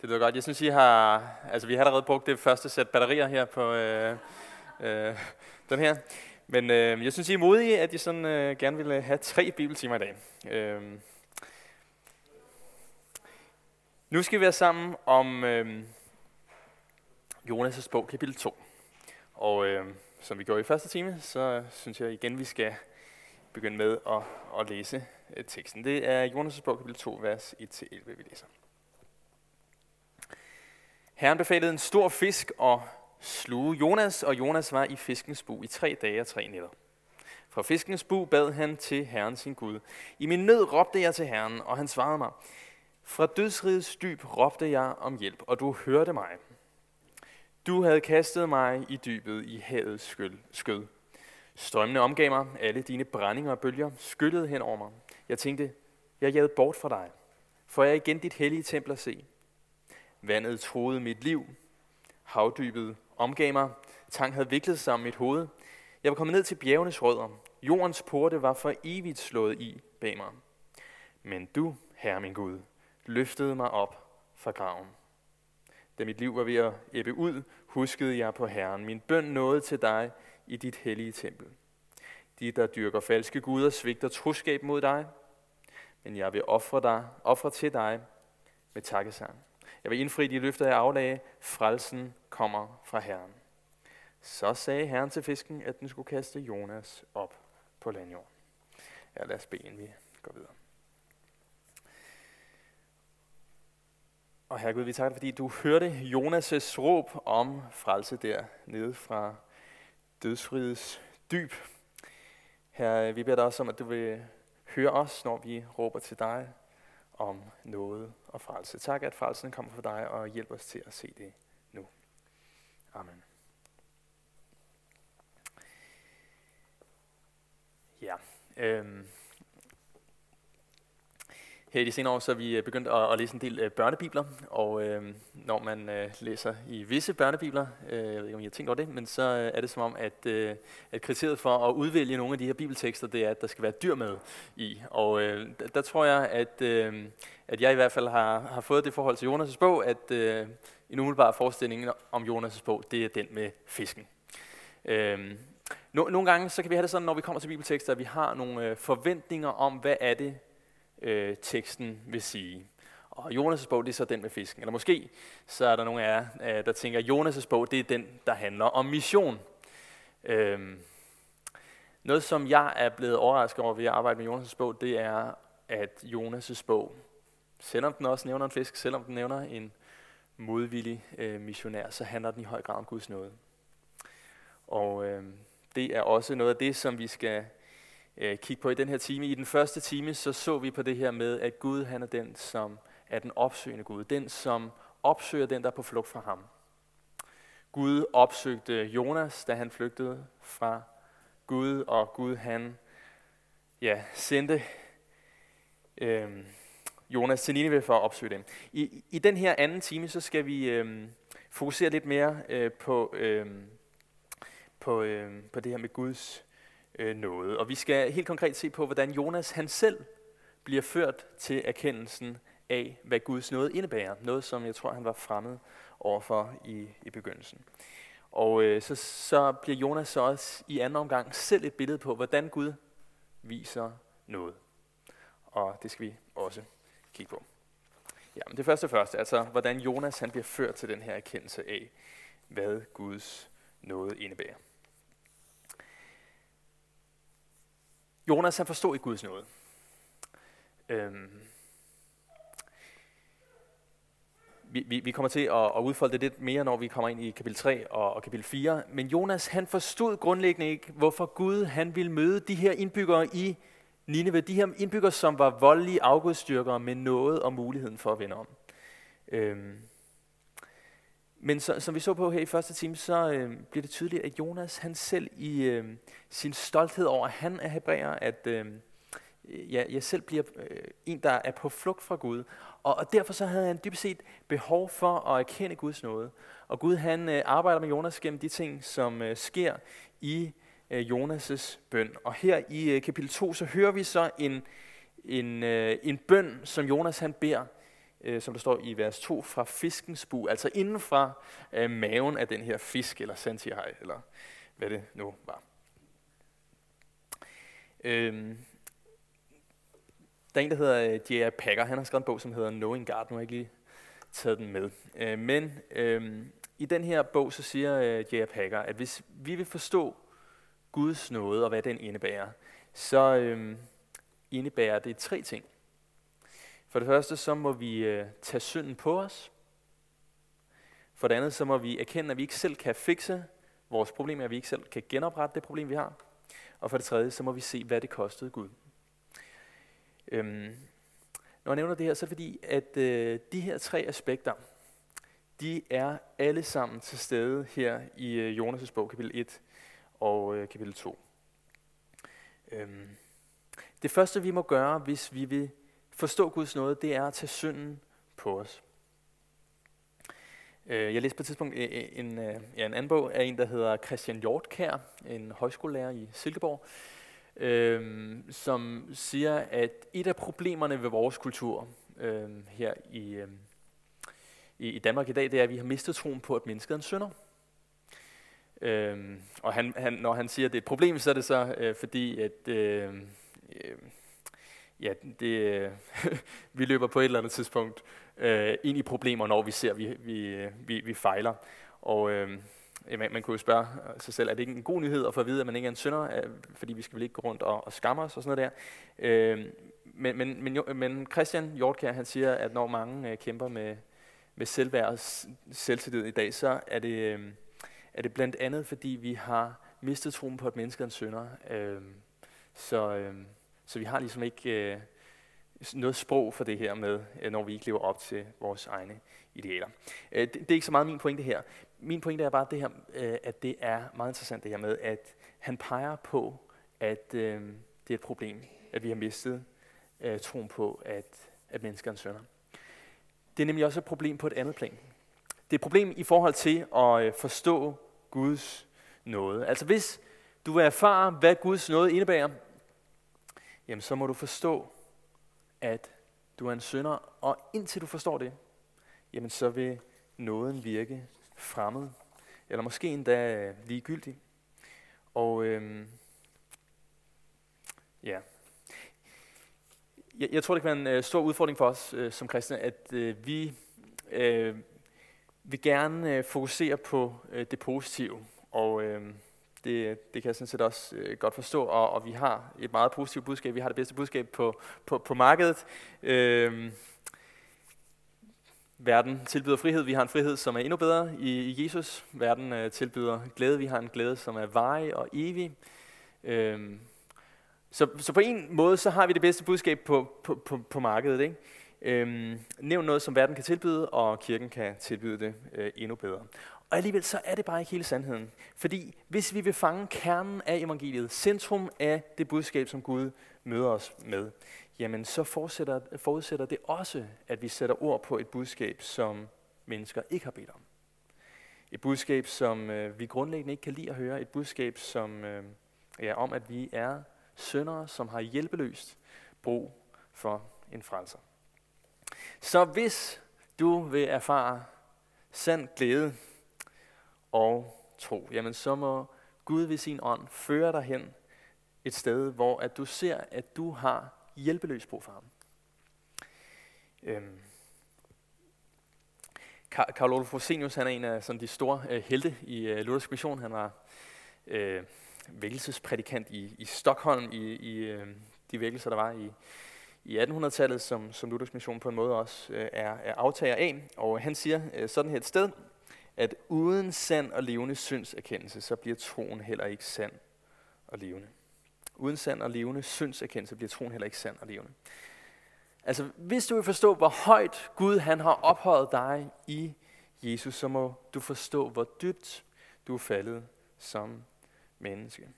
Det lyder godt. Jeg synes, I har, altså, vi har allerede brugt det første sæt batterier her på øh, øh, den her. Men øh, jeg synes, I er modige, at I sådan, øh, gerne ville have tre bibeltimer i dag. Øh, nu skal vi være sammen om øh, Jonas' bog, kapitel 2. Og øh, som vi gjorde i første time, så synes jeg igen, vi skal begynde med at, at læse øh, teksten. Det er Jonas' bog, kapitel 2, vers 1-11, vi læser. Herren befalede en stor fisk og sluge Jonas, og Jonas var i fiskens bu i tre dage og tre nætter. Fra fiskens bu bad han til Herren sin Gud. I min nød råbte jeg til Herren, og han svarede mig. Fra dødsrigets dyb råbte jeg om hjælp, og du hørte mig. Du havde kastet mig i dybet i havets skød. Strømmene omgav mig, alle dine brændinger og bølger skyllede hen over mig. Jeg tænkte, jeg jagede bort fra dig. For jeg igen dit hellige tempel at se. Vandet troede mit liv. Havdybet omgav mig. Tang havde viklet sig om mit hoved. Jeg var kommet ned til bjergenes rødder. Jordens porte var for evigt slået i bag mig. Men du, Herre min Gud, løftede mig op fra graven. Da mit liv var ved at ebbe ud, huskede jeg på Herren. Min bøn nåede til dig i dit hellige tempel. De, der dyrker falske guder, svigter troskab mod dig. Men jeg vil ofre, dig, ofre til dig med takkesang. Jeg vil indfri de løfter, jeg aflagde. Frelsen kommer fra Herren. Så sagde Herren til fisken, at den skulle kaste Jonas op på landjorden. Ja, lad os bede, inden vi går videre. Og herre Gud, vi takker fordi du hørte Jonas' råb om frelse der nede fra dødsfridets dyb. Herre, vi beder dig også om, at du vil høre os, når vi råber til dig om noget og frelse. Tak, at frelsen kommer fra dig og hjælper os til at se det nu. Amen. Ja, øhm, her i de senere år så er vi øh, begyndt at, at læse en del øh, børnebibler, og øh, når man øh, læser i visse børnebibler, øh, jeg ved ikke om I har tænkt over det, men så øh, er det som om, at, øh, at kriteriet for at udvælge nogle af de her bibeltekster, det er, at der skal være dyr med i. Og øh, der, der tror jeg, at, øh, at jeg i hvert fald har, har fået det forhold til Jonas' bog, at øh, en umiddelbar forestilling om Jonas' bog, det er den med fisken. Øh, no, nogle gange så kan vi have det sådan, når vi kommer til bibeltekster, at vi har nogle øh, forventninger om, hvad er det, øh, teksten vil sige. Og Jonas' bog, det er så den med fisken. Eller måske så er der nogle af jer, øh, der tænker, at Jonas' bog, det er den, der handler om mission. Øhm, noget, som jeg er blevet overrasket over ved at arbejde med Jonas' bog, det er, at Jonas' bog, selvom den også nævner en fisk, selvom den nævner en modvillig øh, missionær, så handler den i høj grad om Guds nåde. Og øh, det er også noget af det, som vi skal øh, kigge på i den her time. I den første time så så vi på det her med, at Gud han er den, som er den opsøgende Gud. Den, som opsøger den, der er på flugt fra ham. Gud opsøgte Jonas, da han flygtede fra Gud, og Gud han ja, sendte øh, Jonas til Nineve for at opsøge dem. I, I den her anden time, så skal vi øh, fokusere lidt mere øh, på, øh, på, øh, på det her med Guds øh, noget. Og vi skal helt konkret se på, hvordan Jonas han selv bliver ført til erkendelsen af, hvad Guds nåde indebærer. Noget, som jeg tror, han var fremmed overfor i, i begyndelsen. Og øh, så, så bliver Jonas så også i anden omgang selv et billede på, hvordan Gud viser noget. Og det skal vi også kigge på. Ja, men det første første, altså hvordan Jonas han bliver ført til den her erkendelse af, hvad Guds nåde indebærer. Jonas han forstod ikke Guds nåde. Øhm, vi, vi, vi kommer til at, at udfolde det lidt mere, når vi kommer ind i kapitel 3 og, og kapitel 4. Men Jonas han forstod grundlæggende ikke, hvorfor Gud han ville møde de her indbyggere i Nineve. De her indbyggere, som var voldelige afgudstyrkere med noget og muligheden for at vende om. Øhm, men så, som vi så på her i første time, så øh, bliver det tydeligt, at Jonas han selv i øh, sin stolthed over, at han er hebræer, at øh, øh, ja, jeg selv bliver øh, en, der er på flugt fra Gud. Og, og derfor så havde han dybest set behov for at erkende Guds nåde. Og Gud han øh, arbejder med Jonas gennem de ting, som øh, sker i øh, Jonas' bøn. Og her i øh, kapitel 2, så hører vi så en, en, øh, en bøn, som Jonas han beder øh, som der står i vers 2, fra fiskens bu, altså inden fra øh, maven af den her fisk, eller santihaj, eller hvad det nu var. Øhm, der er en, der hedder øh, J.R. Packer, han har skrevet en bog, som hedder Knowing God, nu har jeg ikke lige taget den med. Øh, men øh, i den her bog, så siger øh, J.R. Packer, at hvis vi vil forstå Guds nåde og hvad den indebærer, så øh, indebærer det tre ting. For det første, så må vi øh, tage synden på os. For det andet, så må vi erkende, at vi ikke selv kan fikse vores problemer, at vi ikke selv kan genoprette det problem, vi har. Og for det tredje, så må vi se, hvad det kostede Gud. Øhm, når jeg nævner det her, så er det fordi, at øh, de her tre aspekter, de er alle sammen til stede her i øh, Jonas' bog, kapitel 1 og øh, kapitel 2. Øhm, det første, vi må gøre, hvis vi vil forstå Guds nåde, det er at tage synden på os. Øh, jeg læste på et tidspunkt en, øh, ja, en anden bog af en, der hedder Christian Hjortkær, en højskolelærer i Silkeborg, øh, som siger, at et af problemerne ved vores kultur øh, her i, øh, i Danmark i dag, det er, at vi har mistet troen på, at mennesket er en synder. Øh, og han, han, når han siger, at det er et problem, så er det så øh, fordi, at øh, øh, ja, det, øh, vi løber på et eller andet tidspunkt øh, ind i problemer, når vi ser, at vi, vi, øh, vi, vi fejler. Og øh, man, man kunne jo spørge sig selv, er det ikke en god nyhed at få at vide, at man ikke er en synder, øh, fordi vi skal vel ikke gå rundt og, og skamme os og sådan noget der. Øh, men, men, men, men Christian Hjortkær, han siger, at når mange øh, kæmper med, med selvværd og selvtillid i dag, så er det, øh, er det blandt andet, fordi vi har mistet troen på, at mennesket er en synder. Øh, så... Øh, så vi har ligesom ikke øh, noget sprog for det her med, øh, når vi ikke lever op til vores egne idealer. Øh, det, det er ikke så meget min pointe her. Min pointe er bare det her, øh, at det er meget interessant det her med, at han peger på, at øh, det er et problem, at vi har mistet øh, troen på, at, at mennesker er sønder. Det er nemlig også et problem på et andet plan. Det er et problem i forhold til at øh, forstå Guds nåde. Altså hvis du vil erfare, hvad Guds nåde indebærer, jamen så må du forstå, at du er en synder, og indtil du forstår det, jamen så vil nåden virke fremmed, eller måske endda ligegyldig. Og øhm, ja, jeg, jeg tror, det kan være en øh, stor udfordring for os øh, som kristne, at øh, vi øh, vil gerne øh, fokusere på øh, det positive, og øh, det, det kan jeg sådan set også øh, godt forstå, og, og vi har et meget positivt budskab. Vi har det bedste budskab på, på, på markedet. Øh, verden tilbyder frihed. Vi har en frihed, som er endnu bedre i, i Jesus. Verden øh, tilbyder glæde. Vi har en glæde, som er varig og evig. Øh, så, så på en måde, så har vi det bedste budskab på, på, på, på markedet. Ikke? Øhm, nævn noget, som verden kan tilbyde, og kirken kan tilbyde det øh, endnu bedre. Og alligevel så er det bare ikke hele sandheden. Fordi hvis vi vil fange kernen af evangeliet, centrum af det budskab, som Gud møder os med, jamen så forudsætter, forudsætter det også, at vi sætter ord på et budskab, som mennesker ikke har bedt om. Et budskab, som øh, vi grundlæggende ikke kan lide at høre. Et budskab, som øh, er om, at vi er syndere, som har hjælpeløst brug for en frelser. Så hvis du vil erfare sand glæde og tro, jamen så må Gud ved sin ånd føre dig hen et sted, hvor at du ser, at du har hjælpeløs brug for ham. Øhm. Karl Olof Rosenius, han er en af sådan, de store øh, helte i øh, Luthersk Mission. Han var øh, vækkelsesprædikant i, i Stockholm i, i øh, de vækkelser, der var i, i 1800-tallet, som, som Luthersk Mission på en måde også øh, er, er aftager af. Og han siger øh, sådan her et sted, at uden sand og levende synserkendelse, så bliver troen heller ikke sand og levende. Uden sand og levende synserkendelse bliver troen heller ikke sand og levende. Altså, hvis du vil forstå, hvor højt Gud han har ophøjet dig i Jesus, så må du forstå, hvor dybt du er faldet som menneske.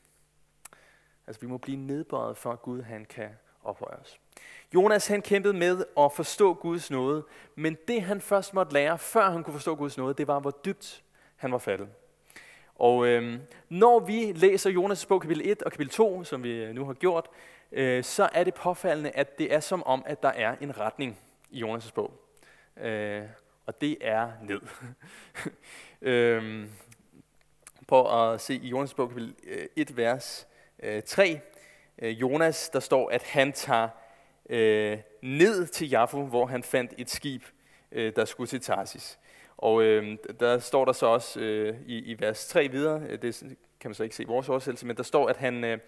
Altså, vi må blive nedbøjet for, at Gud han kan ophøje os. Jonas han kæmpede med at forstå Guds nåde, men det han først måtte lære, før han kunne forstå Guds nåde, det var, hvor dybt han var faldet. Og øh, når vi læser Jonas' bog kapitel 1 og kapitel 2, som vi øh, nu har gjort, øh, så er det påfaldende, at det er som om, at der er en retning i Jonas' bog. øh, og det er ned. øh, prøv at se i Jonas bog, kapitel øh, 1, vers øh, 3. Øh, Jonas, der står, at han tager øh, ned til Jaffa, hvor han fandt et skib, øh, der skulle til Tarsis. Og øh, der står der så også øh, i, i vers 3 videre, øh, det kan man så ikke se i vores oversættelse, men der står, at han, øh,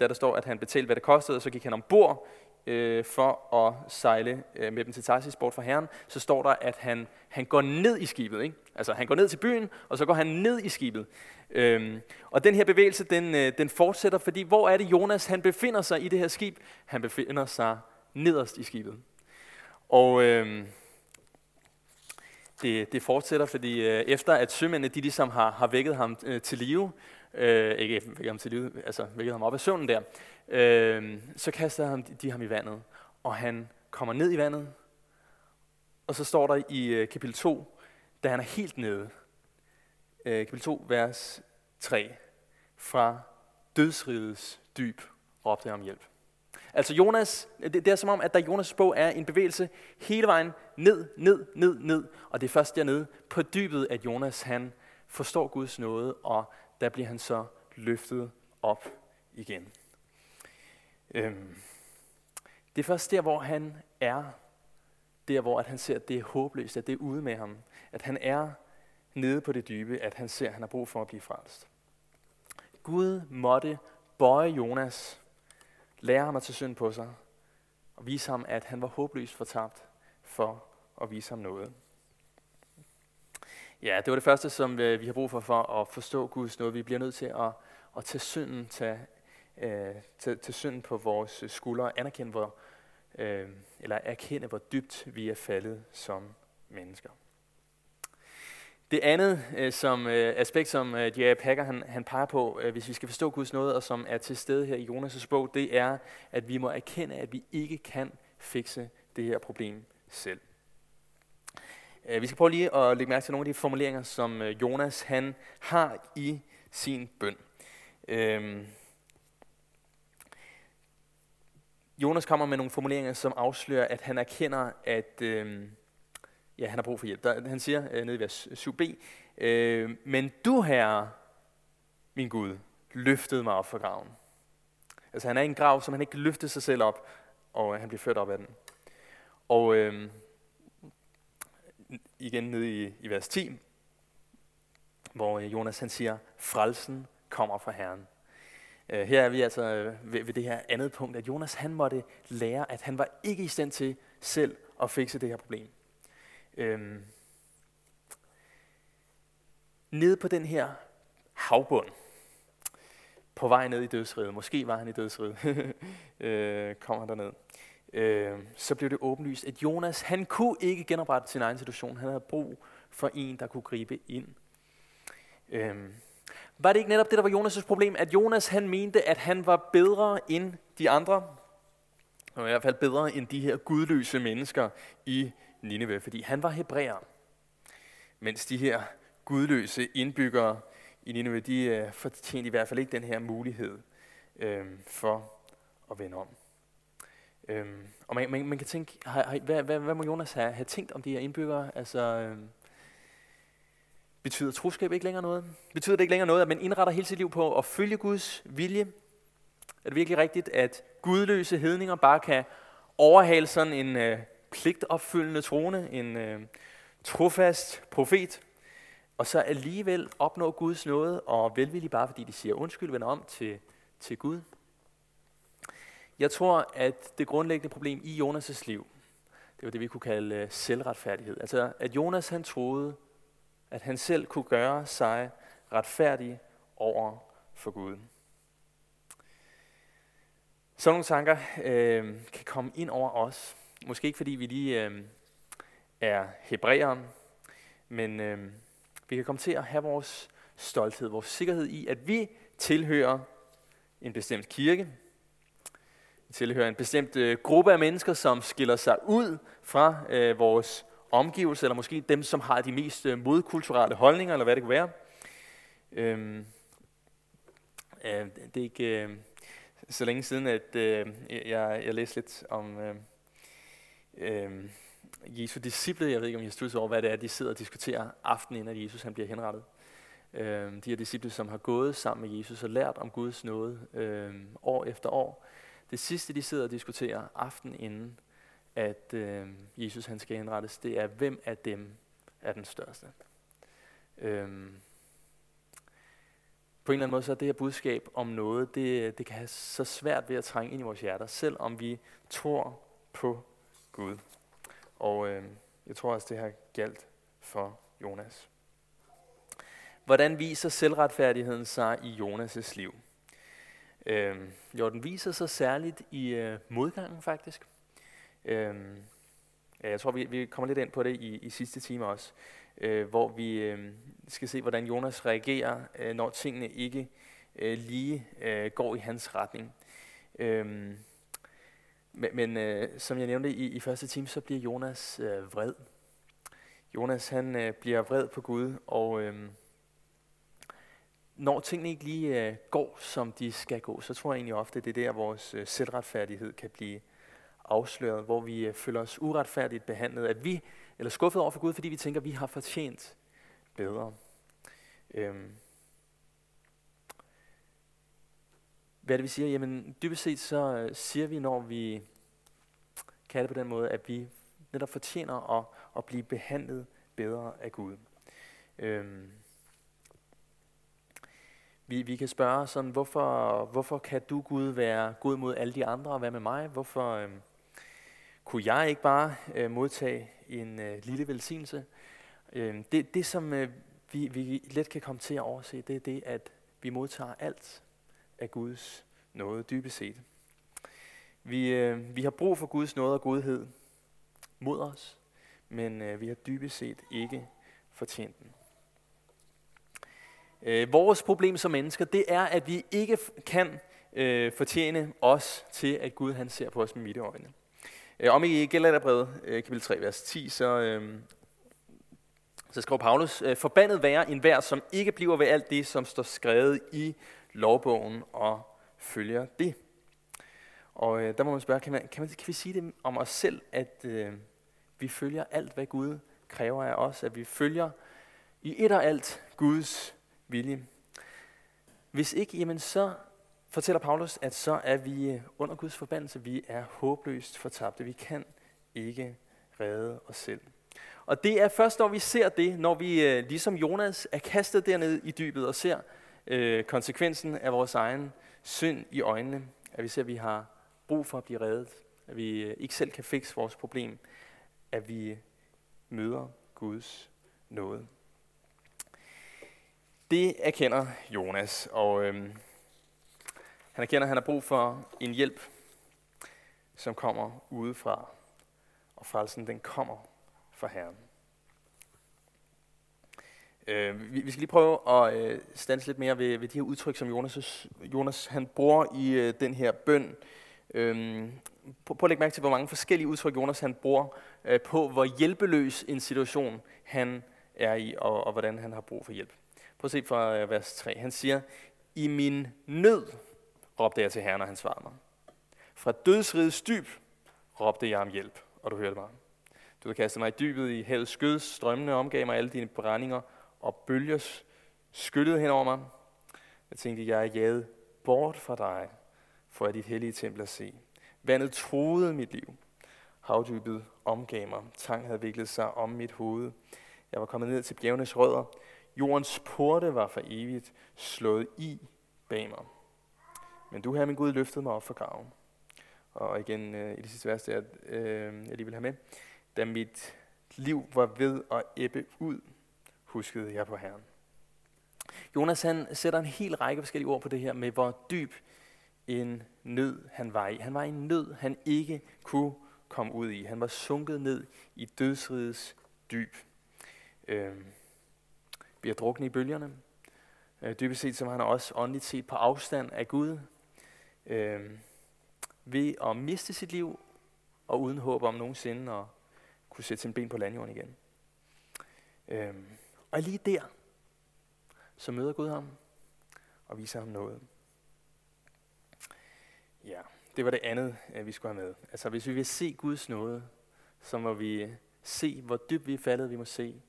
der, der står, at han betalte, hvad det kostede, og så gik han ombord øh, for at sejle øh, med dem til Tarsis bort fra herren, så står der, at han, han går ned i skibet. Ikke? Altså han går ned til byen, og så går han ned i skibet. Øhm, og den her bevægelse, den, øh, den fortsætter, fordi hvor er det Jonas, han befinder sig i det her skib? Han befinder sig nederst i skibet. Og øhm, det, det fortsætter, fordi øh, efter at sømændene de ligesom har, har vækket ham øh, til live, øh, ikke vækket ham til live, altså vækket ham op af søvnen der, øh, så kaster ham, de ham i vandet, og han kommer ned i vandet, og så står der i øh, kapitel 2, da han er helt nede, øh, kapitel 2, vers 3, fra dødsrigets dyb råbte han om hjælp. Altså Jonas, det, det er som om, at der i Jonas' bog er en bevægelse hele vejen ned, ned, ned, ned. Og det er først dernede på dybet, at Jonas han forstår Guds nåde, og der bliver han så løftet op igen. Øhm, det er først der, hvor han er, der hvor at han ser, at det er håbløst, at det er ude med ham. At han er nede på det dybe, at han ser, at han har brug for at blive frelst. Gud måtte bøje Jonas, lære ham at tage synd på sig, og vise ham, at han var håbløst fortabt for at vise ham noget. Ja, det var det første, som øh, vi har brug for for at forstå Guds nåde. Vi bliver nødt til at, at tage synden, tage, øh, tage, tage synden på vores skuldre, anerkende, hvor, øh, eller erkende, hvor dybt vi er faldet som mennesker. Det andet øh, som øh, aspekt, som øh, J.A. Packer han, han peger på, øh, hvis vi skal forstå Guds nåde, og som er til stede her i Jonas' bog, det er, at vi må erkende, at vi ikke kan fikse det her problem selv. Øh, vi skal prøve lige at lægge mærke til nogle af de formuleringer, som øh, Jonas han har i sin bøn. Øh, Jonas kommer med nogle formuleringer, som afslører, at han erkender, at... Øh, ja, han har brug for hjælp. Der, han siger øh, nede i vers 7b, øh, men du herre, min Gud, løftede mig op fra graven. Altså han er i en grav, som han ikke løftede sig selv op, og øh, han bliver ført op af den. Og øh, igen nede i, i vers 10, hvor øh, Jonas han siger, frelsen kommer fra Herren. Øh, her er vi altså øh, ved, ved det her andet punkt, at Jonas han måtte lære, at han var ikke i stand til selv at fikse det her problem. Øhm, nede på den her havbund, på vej ned i dødsriget, måske var han i dødsriget, øh, kommer der ned, øh, så blev det åbenlyst, at Jonas, han kunne ikke genoprette sin egen situation. Han havde brug for en, der kunne gribe ind. Øh, var det ikke netop det, der var Jonas' problem, at Jonas han mente, at han var bedre end de andre? Og i hvert fald bedre end de her gudløse mennesker i Nineve, fordi han var hebræer, mens de her gudløse indbyggere i Nineve, de øh, fortjente i hvert fald ikke den her mulighed øh, for at vende om. Øh, og man, man, man kan tænke, har, har, hvad, hvad, hvad må Jonas have, have tænkt om de her indbyggere? Altså, øh, betyder troskab ikke længere noget? Betyder det ikke længere noget, at man indretter hele sit liv på at følge Guds vilje? Er det virkelig rigtigt, at gudløse hedninger bare kan overhale sådan en øh, pligtopfyldende troende, en øh, trofast profet, og så alligevel opnå Guds nåde og velvillig bare fordi de siger undskyld, vender om til, til Gud. Jeg tror, at det grundlæggende problem i Jonas' liv, det var det, vi kunne kalde øh, selvretfærdighed. Altså, at Jonas han troede, at han selv kunne gøre sig retfærdig over for Gud. Sådan nogle tanker øh, kan komme ind over os, Måske ikke fordi vi lige øh, er hebræere, men øh, vi kan komme til at have vores stolthed, vores sikkerhed i, at vi tilhører en bestemt kirke. Vi tilhører en bestemt øh, gruppe af mennesker, som skiller sig ud fra øh, vores omgivelser, eller måske dem, som har de mest øh, modkulturelle holdninger, eller hvad det kunne være. Øhm, øh, det er ikke øh, så længe siden, at øh, jeg, jeg læste lidt om... Øh, øh, Jesu disciple, jeg ved ikke om jeg studser over, hvad det er, de sidder og diskuterer aftenen, inden at Jesus han bliver henrettet. Øh, de her disciple, som har gået sammen med Jesus og lært om Guds nåde øh, år efter år. Det sidste, de sidder og diskuterer aften inden, at øh, Jesus han skal henrettes, det er, hvem af dem er den største. Øhm, på en eller anden måde så er det her budskab om noget, det, det kan have så svært ved at trænge ind i vores hjerter, selvom vi tror på Gud. Og øh, jeg tror også, det har galt for Jonas. Hvordan viser selvretfærdigheden sig i Jonas' liv? Øh, jo, den viser sig særligt i øh, modgangen faktisk. Øh, ja, jeg tror, vi, vi kommer lidt ind på det i, i sidste time også, øh, hvor vi øh, skal se, hvordan Jonas reagerer, øh, når tingene ikke øh, lige øh, går i hans retning. Øhm, men men øh, som jeg nævnte i, i første time, så bliver Jonas øh, vred. Jonas han øh, bliver vred på Gud, og øh, når tingene ikke lige øh, går, som de skal gå, så tror jeg egentlig ofte, det er der, vores øh, selvretfærdighed kan blive afsløret, hvor vi øh, føler os uretfærdigt behandlet, at vi, eller skuffet over for Gud, fordi vi tænker, at vi har fortjent bedre. Øhm. Hvad er det, vi siger? Jamen, dybest set så øh, siger vi, når vi kan det på den måde, at vi netop fortjener at, at blive behandlet bedre af Gud. Øhm. Vi, vi kan spørge sådan, hvorfor, hvorfor kan du Gud være god mod alle de andre, og være med mig? Hvorfor øhm, kunne jeg ikke bare øh, modtage en øh, lille velsignelse? Øh, det, det, som øh, vi, vi let kan komme til at overse, det er det, at vi modtager alt af Guds nåde, dybest set. Vi, øh, vi har brug for Guds nåde og godhed mod os, men øh, vi har dybest set ikke fortjent den. Øh, vores problem som mennesker, det er, at vi ikke kan øh, fortjene os til, at Gud han ser på os med midte øjne. Øh, om i Galaterbrevet, øh, kapitel 3, vers 10, så, øh, så skriver Paulus, øh, Forbandet være enhver, som ikke bliver ved alt det, som står skrevet i lovbogen og følger det. Og øh, der må man spørge, kan, man, kan, man, kan vi sige det om os selv, at øh, vi følger alt, hvad Gud kræver af os, at vi følger i et og alt Guds vilje. Hvis ikke, jamen så fortæller Paulus, at så er vi øh, under Guds forbandelse. Vi er håbløst fortabte. Vi kan ikke redde os selv. Og det er først, når vi ser det, når vi øh, ligesom Jonas er kastet derned i dybet og ser øh, konsekvensen af vores egen synd i øjnene, at vi ser, at vi har brug for at blive reddet, at vi øh, ikke selv kan fikse vores problem, at vi møder Guds nåde. Det erkender Jonas, og øhm, han erkender, at han har brug for en hjælp, som kommer udefra. Og frelsen, den kommer fra Herren. Øh, vi, vi skal lige prøve at øh, stanse lidt mere ved, ved de her udtryk, som Jonas, Jonas han bruger i øh, den her bøn. Øh, prøv, prøv at lægge mærke til, hvor mange forskellige udtryk Jonas han bruger øh, på, hvor hjælpeløs en situation han er i, og, og hvordan han har brug for hjælp. Prøv at se fra øh, vers 3. Han siger, i min nød råbte jeg til Herren, og han svarede mig. Fra dødsrigets dyb råbte jeg om hjælp, og du hørte mig. Du har kastet mig i dybet i havets skød, strømmende omgav mig alle dine brændinger, og bølger skyllede hen over mig. Jeg tænkte, jeg er jaget bort fra dig, for at dit hellige tempel at se. Vandet troede mit liv. Havdybet omgav mig. Tang havde viklet sig om mit hoved. Jeg var kommet ned til bjergenes rødder. Jordens porte var for evigt slået i bag mig. Men du, her min Gud, løftede mig op fra graven. Og igen øh, i det sidste vers, der, øh, jeg lige vil have med. Da mit liv var ved at ebbe ud, huskede jeg på Herren. Jonas han sætter en hel række forskellige ord på det her med, hvor dyb en nød han var i. Han var i en nød, han ikke kunne komme ud i. Han var sunket ned i dødsrigets dyb. Øh, bliver druknet i bølgerne. Øh, dybest set, som han også åndeligt set på afstand af Gud. Øh, ved at miste sit liv, og uden håb om nogensinde at kunne sætte sin ben på landjorden igen. Øh, og lige der, så møder Gud ham, og viser ham noget. Ja, det var det andet, øh, vi skulle have med. Altså, hvis vi vil se Guds nåde, så må vi øh, se, hvor dybt vi er faldet. Vi må se,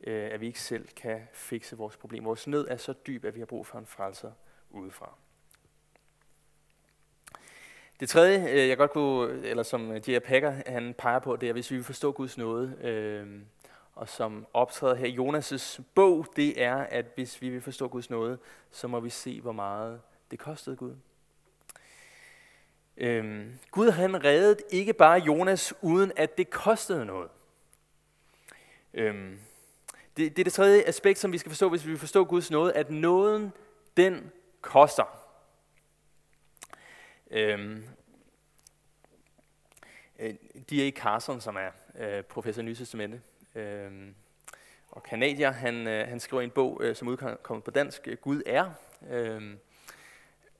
øh, at vi ikke selv kan fikse vores problem. Vores nød er så dyb, at vi har brug for en frelser udefra. Det tredje, øh, jeg godt kunne, eller som J.R. Packer han peger på, det er, hvis vi vil forstå Guds nåde, øh, og som optræder her i Jonas' bog, det er, at hvis vi vil forstå Guds nåde, så må vi se, hvor meget det kostede Gud. Øhm, Gud han reddet ikke bare Jonas, uden at det kostede noget. Øhm, det, det er det tredje aspekt, som vi skal forstå, hvis vi vil forstå Guds nåde, at nåden, den koster. Øhm, øh, D.A. Carson, som er øh, professor i Nye øh, og kanadier, han, øh, han skriver en bog, øh, som udkommer på dansk, øh, Gud er. Øhm,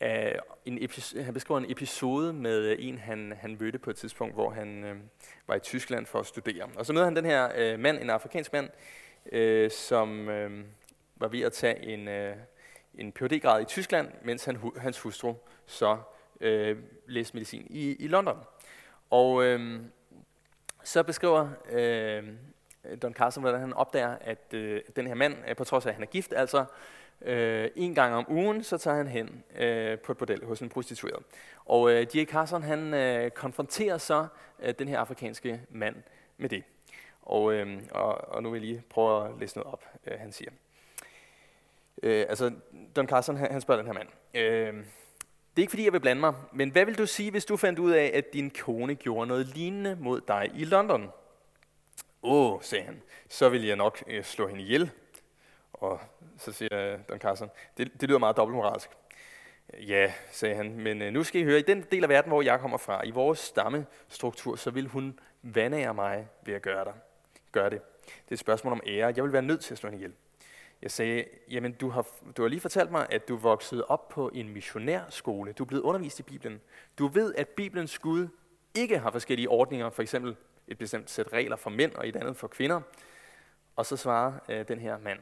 øh, en episode, han beskriver en episode med øh, en, han, han mødte på et tidspunkt, hvor han øh, var i Tyskland for at studere. Og så møder han den her øh, mand, en afrikansk mand, øh, som øh, var ved at tage en, øh, en Ph.D.-grad i Tyskland, mens han, hans hustru så øh, læste medicin i, i London. Og øh, så beskriver øh, Don Carson, hvordan han opdager, at øh, den her mand, øh, på trods af at han er gift, altså øh, en gang om ugen, så tager han hen øh, på et bordel hos en prostitueret. Og øh, J. Carson, han øh, konfronterer så øh, den her afrikanske mand med det. Og, øh, og, og nu vil jeg lige prøve at læse noget op, øh, han siger. Øh, altså, Don Carson, han, han spørger den her mand. Øh, det er ikke fordi, jeg vil blande mig, men hvad vil du sige, hvis du fandt ud af, at din kone gjorde noget lignende mod dig i London? Åh, oh, sagde han, så vil jeg nok øh, slå hende ihjel. Og så siger Don Carson, det, det lyder meget dobbeltmoralsk. Ja, sagde han, men øh, nu skal I høre, i den del af verden, hvor jeg kommer fra, i vores stammestruktur, så vil hun vandære mig ved at gøre, dig. gøre det. Det er et spørgsmål om ære. Jeg vil være nødt til at slå hende ihjel. Jeg sagde, jamen du har, du har lige fortalt mig, at du voksede op på en missionærskole. Du er blevet undervist i Bibelen. Du ved, at Bibelens Gud ikke har forskellige ordninger, for eksempel et bestemt sæt regler for mænd og et andet for kvinder. Og så svarer øh, den her mand,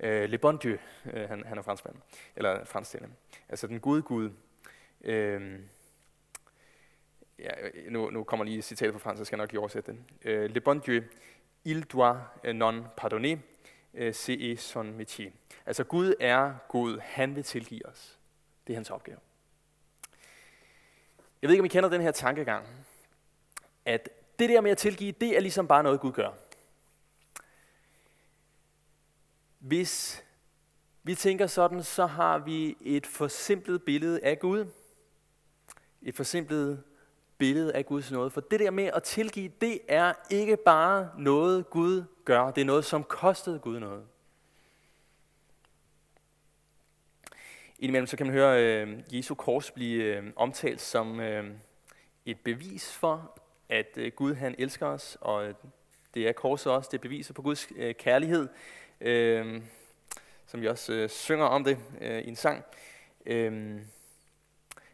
øh, Le Bon Dieu, øh, han, han er franskmand, eller fransktalende, altså den gode Gud. Øh, ja, nu, nu kommer lige citatet på fransk, så skal jeg nok lige oversætte det. Øh, Le Bon Dieu, il doit øh, non pardonner, Øh, se son métier. Altså Gud er Gud, han vil tilgive os. Det er hans opgave. Jeg ved ikke, om I kender den her tankegang, at det der med at tilgive, det er ligesom bare noget, Gud gør. Hvis vi tænker sådan, så har vi et forsimplet billede af Gud. Et forsimplet billede af Guds nåde. For det der med at tilgive, det er ikke bare noget, Gud gør. Det er noget, som kostede Gud noget. Indimellem så kan man høre øh, Jesu kors blive øh, omtalt som øh, et bevis for, at øh, Gud han elsker os, og øh, det er korset også, det beviser på Guds øh, kærlighed, øh, som vi også øh, synger om det øh, i en sang. Øh,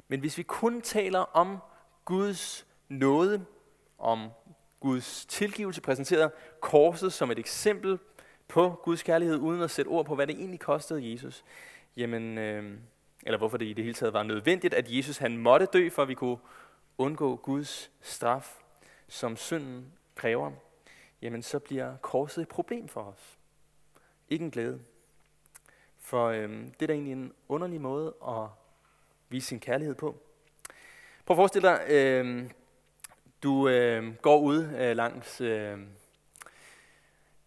men hvis vi kun taler om Guds nåde, om Guds tilgivelse, præsenterer korset som et eksempel på Guds kærlighed, uden at sætte ord på, hvad det egentlig kostede Jesus, jamen, øh, eller hvorfor det i det hele taget var nødvendigt, at Jesus han måtte dø, for at vi kunne undgå Guds straf, som synden kræver, jamen så bliver korset et problem for os. Ikke en glæde. For øh, det er da egentlig en underlig måde at vise sin kærlighed på. Prøv at forestille dig, øh, du øh, går ud øh, langs, øh,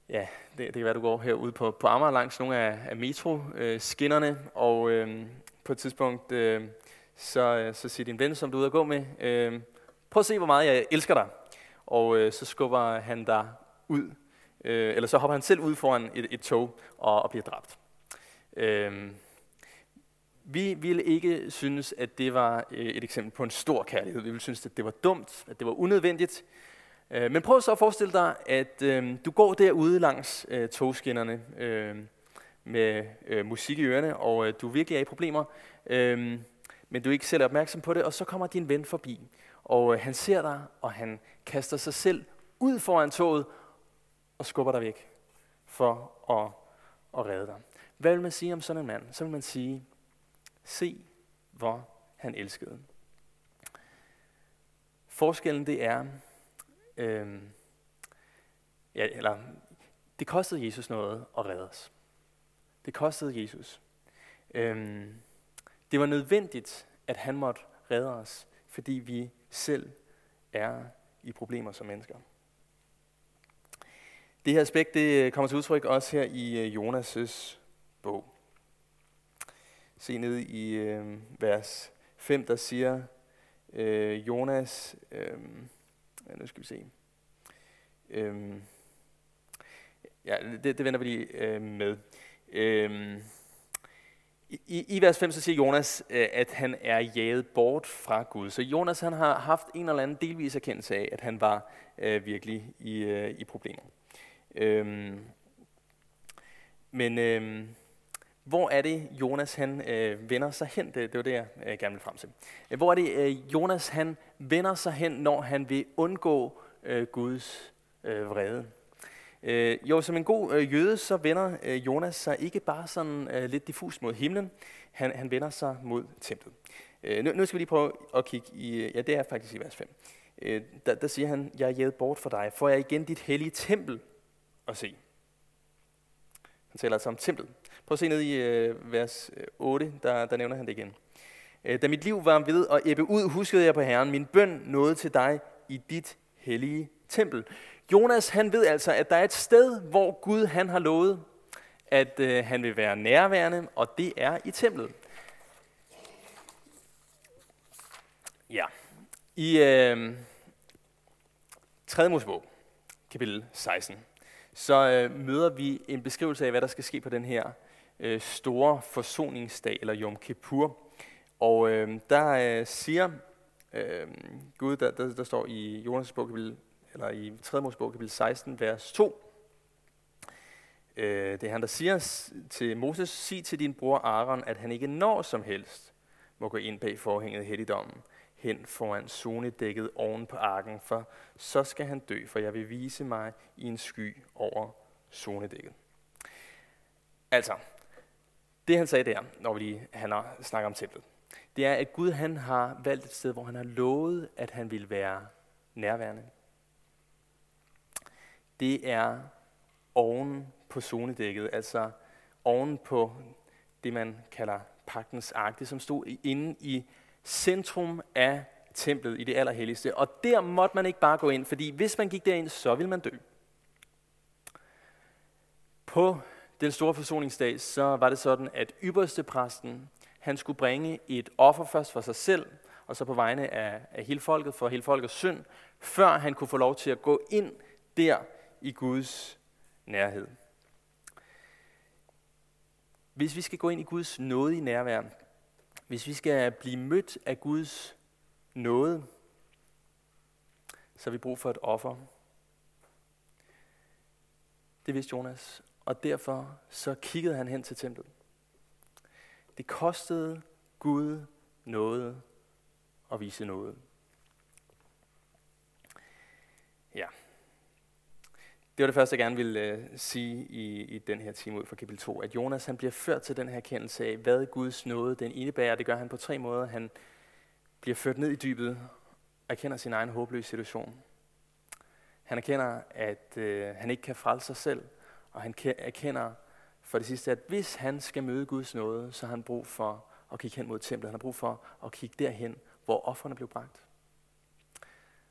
ja, det, det kan være, du går herude på, på Amager langs nogle af, af metroskinnerne, øh, og øh, på et tidspunkt, øhm, øh, så, så siger din ven, som du er ude at gå med, øh, prøv at se, hvor meget jeg elsker dig. Og øh, så skubber han dig ud, øh, eller så hopper han selv ud foran et, et tog og, og bliver dræbt. Øh, vi ville ikke synes, at det var øh, et eksempel på en stor kærlighed. Vi ville synes, at det var dumt, at det var unødvendigt. Øh, men prøv så at forestille dig, at øh, du går derude langs togskinnerne med musik i ørerne, og du virkelig er i problemer, men du er ikke selv opmærksom på det, og så kommer din ven forbi, og han ser dig, og han kaster sig selv ud foran toget og skubber dig væk for at, at redde dig. Hvad vil man sige om sådan en mand? Så vil man sige, Se, hvor han elskede. Forskellen det er, øh, ja, eller det kostede Jesus noget at redde os. Det kostede Jesus. Øh, det var nødvendigt, at han måtte redde os, fordi vi selv er i problemer som mennesker. Det her aspekt det øh, kommer til udtryk også her i øh, Jonas' bog. Se ned i øh, vers 5, der siger øh, Jonas, øh, ja, nu skal vi se, øh, ja, det, det vender vi lige øh, med. Øh, i, I vers 5 så siger Jonas, øh, at han er jaget bort fra Gud. Så Jonas han har haft en eller anden delvis erkendelse af, at han var øh, virkelig i, øh, i problemer. Øh, men øh, hvor er det, Jonas han øh, vender sig hen? Det, det var det, jeg øh, gerne ville frem til. Øh, hvor er det, øh, Jonas han vender sig hen, når han vil undgå øh, Guds øh, vrede? Øh, jo, som en god øh, jøde, så vender øh, Jonas sig ikke bare sådan øh, lidt diffus mod himlen, han, han vender sig mod templet. Øh, nu, nu skal vi lige prøve at kigge i, øh, ja det er faktisk i vers 5. Øh, der, der siger han, jeg er jævet bort for dig, for jeg igen dit hellige tempel at se. Han taler altså om templet. Prøv at se ned i øh, vers øh, 8, der, der nævner han det igen. Øh, da mit liv var ved at æbbe ud, huskede jeg på Herren, min bøn nåede til dig i dit hellige tempel. Jonas han ved altså, at der er et sted, hvor Gud han har lovet, at øh, han vil være nærværende, og det er i templet. Ja. I øh, 3. Mosebog, kapitel 16, så øh, møder vi en beskrivelse af, hvad der skal ske på den her øh, store forsoningsdag, eller Yom Kippur. Og øh, der øh, siger øh, Gud, der, der, der står i Jonas' bog, kapitel, eller i 3. Mosebog, kapitel 16, vers 2, øh, det er han, der siger til Moses, sig til din bror Aaron, at han ikke når som helst må gå ind bag forhænget helligdommen, hen foran zonedækket oven på arken, for så skal han dø, for jeg vil vise mig i en sky over zonedækket. Altså, det han sagde der, når vi lige, han har snakket om templet, det er, at Gud han har valgt et sted, hvor han har lovet, at han vil være nærværende. Det er oven på zonedækket, altså oven på det, man kalder pagtens ark, det som stod inde i centrum af templet i det allerhelligste. Og der måtte man ikke bare gå ind, fordi hvis man gik derind, så ville man dø. På den store forsoningsdag, så var det sådan, at ypperste præsten, han skulle bringe et offer først for sig selv, og så på vegne af, af hele folket, for hele folkets synd, før han kunne få lov til at gå ind der i Guds nærhed. Hvis vi skal gå ind i Guds nåde i nærvær, hvis vi skal blive mødt af Guds nåde, så har vi brug for et offer. Det vidste Jonas, og derfor så kiggede han hen til templet. Det kostede Gud noget at vise noget. Ja. Det var det første, jeg gerne ville uh, sige i, i den her time ud fra kapitel 2, at Jonas han bliver ført til den her kendelse af, hvad Guds nåde den indebærer. Det gør han på tre måder. Han bliver ført ned i dybet og erkender sin egen håbløse situation. Han erkender, at uh, han ikke kan frelse sig selv, og han erkender for det sidste, at hvis han skal møde Guds nåde, så har han brug for at kigge hen mod templet. Han har brug for at kigge derhen, hvor offerne blev bragt.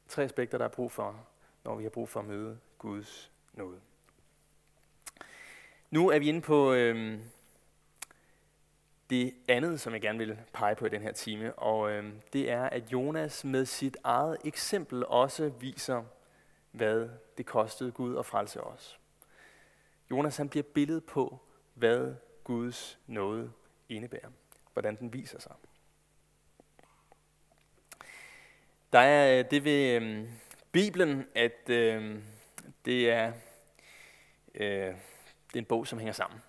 Tre aspekter, der er brug for, når vi har brug for at møde Guds nåde. Nu er vi inde på øhm, det andet, som jeg gerne vil pege på i den her time, og øhm, det er, at Jonas med sit eget eksempel også viser, hvad det kostede Gud at frelse os. Jonas han bliver billedet på, hvad Guds nåde indebærer. Hvordan den viser sig. Der er øh, det ved øhm, Bibelen, at øhm, det er, øh, det er en bog, som hænger sammen.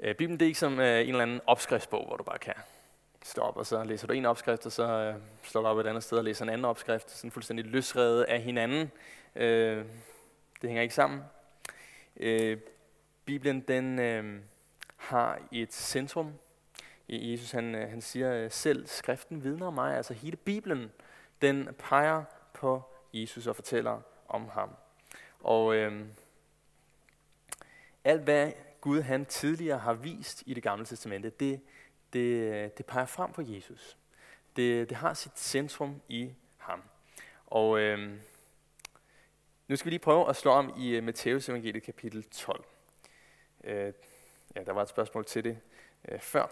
Øh, Bibelen det er ikke som øh, en eller anden opskriftsbog, hvor du bare kan stoppe, op, og så læser du en opskrift, og så øh, slår du op et andet sted og læser en anden opskrift, sådan fuldstændig løsredet af hinanden. Øh, det hænger ikke sammen. Øh, Bibelen den øh, har et centrum. Jesus han, øh, han siger øh, selv, skriften vidner om mig, altså hele Bibelen, den peger på Jesus og fortæller om ham. Og øh, alt hvad Gud han tidligere har vist i det gamle testamente, det, det, øh, det peger frem på Jesus. Det, det har sit centrum i ham. Og øh, nu skal vi lige prøve at slå om i øh, Matteus evangeliet kapitel 12. Øh, ja, der var et spørgsmål til det øh, før,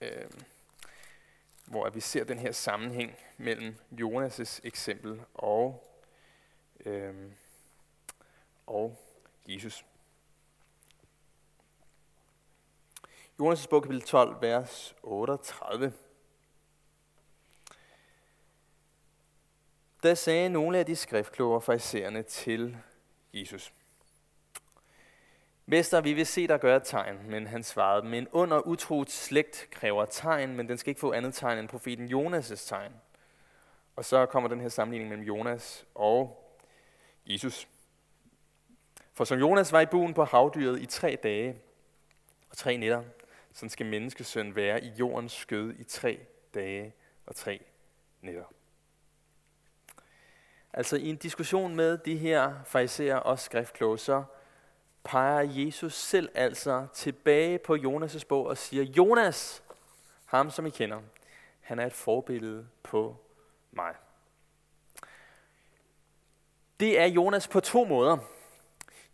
uh, hvor vi ser den her sammenhæng mellem Jonas' eksempel og, uh, og Jesus. Jonas' bog kapitel 12, vers 38. Der sagde nogle af de skriftkloge farisæerne til Jesus. Mester, vi vil se dig gøre et tegn, men han svarede dem, en under utro slægt kræver tegn, men den skal ikke få andet tegn end profeten Jonas' tegn. Og så kommer den her sammenligning mellem Jonas og Jesus. For som Jonas var i buen på havdyret i tre dage og tre nætter, så skal menneskesøn være i jordens skød i tre dage og tre nætter. Altså i en diskussion med de her fariserer og skriftkloge, så peger Jesus selv altså tilbage på Jonas' bog og siger, Jonas, ham som I kender, han er et forbillede på mig. Det er Jonas på to måder.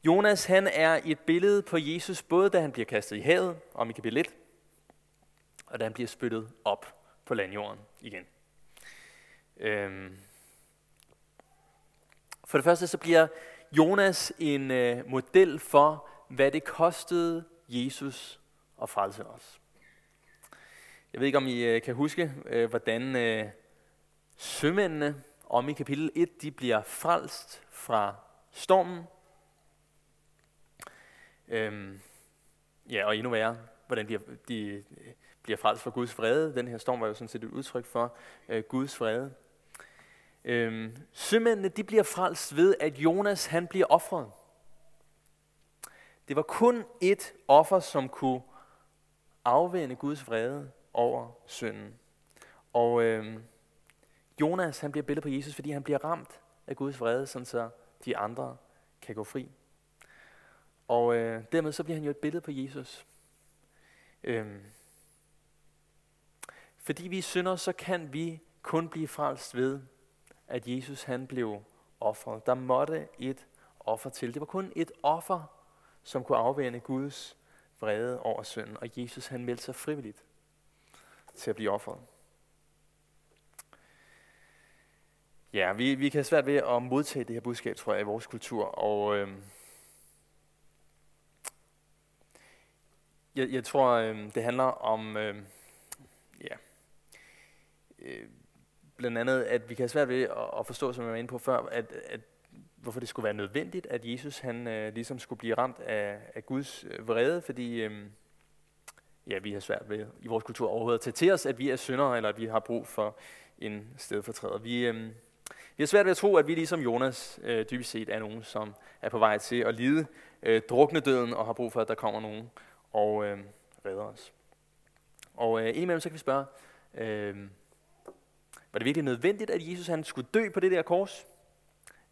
Jonas han er et billede på Jesus, både da han bliver kastet i havet, om I kan blive lidt, og da han bliver spyttet op på landjorden igen. Øhm. For det første så bliver Jonas en øh, model for, hvad det kostede Jesus at frelse os. Jeg ved ikke, om I øh, kan huske, øh, hvordan øh, sømændene om i kapitel 1, de bliver frelst fra stormen, Øhm, ja, og endnu værre, hvordan de, de øh, bliver frelst fra Guds vrede. Den her storm var jo sådan set et udtryk for øh, Guds vrede. Øhm, sømændene de bliver frelst ved, at Jonas han bliver offret. Det var kun et offer, som kunne afvende Guds vrede over synden. Og øhm, Jonas han bliver billedet på Jesus, fordi han bliver ramt af Guds vrede, sådan så de andre kan gå fri. Og øh, dermed så bliver han jo et billede på Jesus. Øhm, fordi vi synder, så kan vi kun blive frelst ved, at Jesus han blev offret. Der måtte et offer til. Det var kun et offer, som kunne afvende Guds vrede over synden. Og Jesus han meldte sig frivilligt til at blive offret. Ja, vi, vi kan have svært ved at modtage det her budskab, tror jeg, i vores kultur. Og øh, Jeg, jeg tror, øh, det handler om, øh, ja, øh, blandt andet, at vi kan have svært ved at, at forstå, som jeg var inde på før, at, at hvorfor det skulle være nødvendigt, at Jesus han øh, ligesom skulle blive ramt af, af Guds øh, vrede, fordi øh, ja, vi har svært ved i vores kultur overhovedet at tage til os, at vi er syndere, eller at vi har brug for en stedfortræder. Vi, øh, vi har svært ved at tro, at vi ligesom Jonas øh, dybest set er nogen, som er på vej til at lide øh, drukne døden og har brug for, at der kommer nogen og øh, redder os. Og øh, indimellem så kan vi spørge, øh, var det virkelig nødvendigt, at Jesus han skulle dø på det der kors?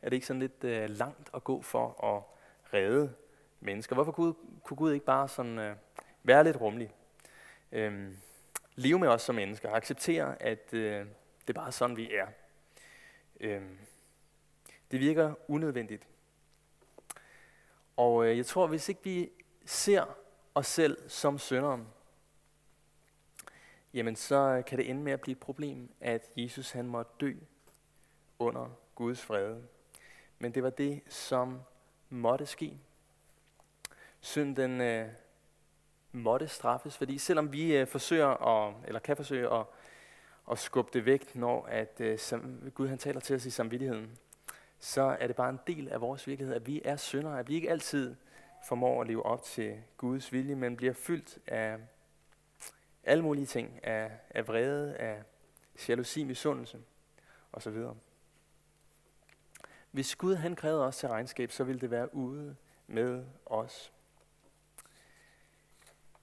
Er det ikke sådan lidt øh, langt at gå for at redde mennesker? Hvorfor kunne, kunne Gud ikke bare sådan øh, være lidt rummelig? Øh, leve med os som mennesker, acceptere, at øh, det er bare sådan, vi er. Øh, det virker unødvendigt. Og øh, jeg tror, hvis ikke vi ser os selv som synderen, jamen så kan det ende med at blive et problem, at Jesus han måtte dø under Guds fred. Men det var det, som måtte ske. Synden øh, måtte straffes, fordi selvom vi øh, forsøger at, eller kan forsøge at, at skubbe det væk, når at, øh, som, Gud han taler til os i samvittigheden, så er det bare en del af vores virkelighed, at vi er syndere, at vi ikke altid formår at leve op til Guds vilje, men bliver fyldt af alle mulige ting, af, af vrede, af jalousi, misundelse osv. Hvis Gud han krævede os til regnskab, så ville det være ude med os.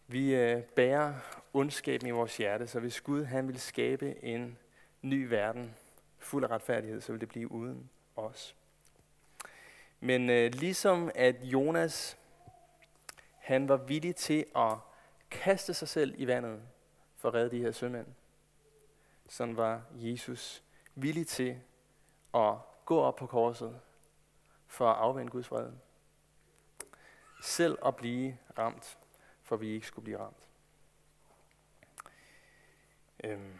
Vi øh, bærer ondskaben i vores hjerte, så hvis Gud han vil skabe en ny verden fuld af retfærdighed, så vil det blive uden os. Men øh, ligesom at Jonas, han var villig til at kaste sig selv i vandet for at redde de her sømænd, sådan var Jesus villig til at gå op på korset for at afvende Guds vrede. Selv at blive ramt, for vi ikke skulle blive ramt. Øhm.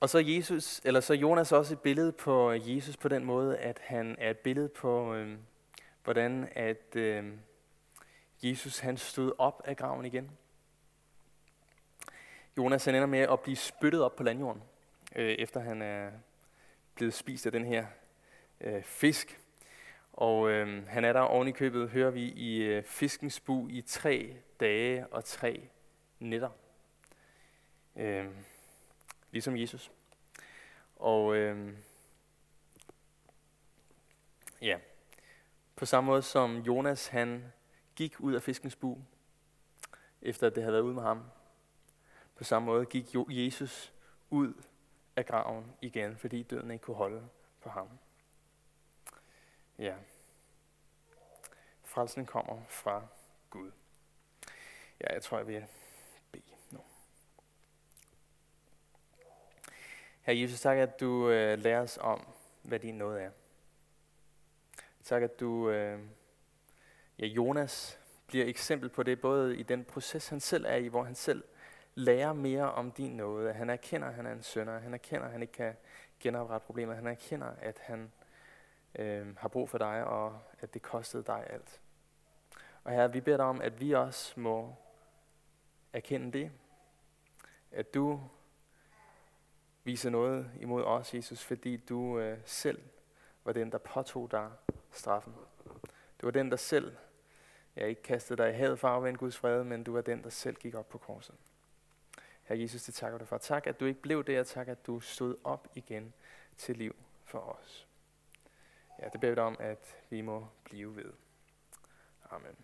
Og så Jesus, eller så Jonas også et billede på Jesus på den måde, at han er et billede på, øhm, hvordan at øhm, Jesus han stod op af graven igen. Jonas han ender med at blive spyttet op på landjorden, øh, efter han er blevet spist af den her øh, fisk. Og øh, han er der oven i købet, hører vi, i øh, fiskens bu i tre dage og tre nætter. Øh, ligesom Jesus. Og øh, ja, på samme måde som Jonas, han gik ud af fiskens bu, efter at det havde været ude med ham. På samme måde gik Jesus ud af graven igen, fordi døden ikke kunne holde på ham. Ja. Frelsen kommer fra Gud. Ja, jeg tror, jeg vil bede nu. Herre Jesus, tak, at du øh, lærer os om, hvad din nåde er. Tak, at du, øh, ja, Jonas bliver eksempel på det, både i den proces, han selv er i, hvor han selv lærer mere om din nåde. Han erkender, at han er en sønder. Han erkender, at han ikke kan genoprette problemer. Han erkender, at han øh, har brug for dig, og at det kostede dig alt. Og her vi beder dig om, at vi også må erkende det. At du viser noget imod os, Jesus, fordi du øh, selv var den, der påtog dig straffen. Du var den, der selv jeg ikke kastede dig i havet for at afvende Guds fred, men du var den, der selv gik op på korset. Herre Jesus, det takker du for. Tak, at du ikke blev der. Tak, at du stod op igen til liv for os. Ja, det beder vi om, at vi må blive ved. Amen.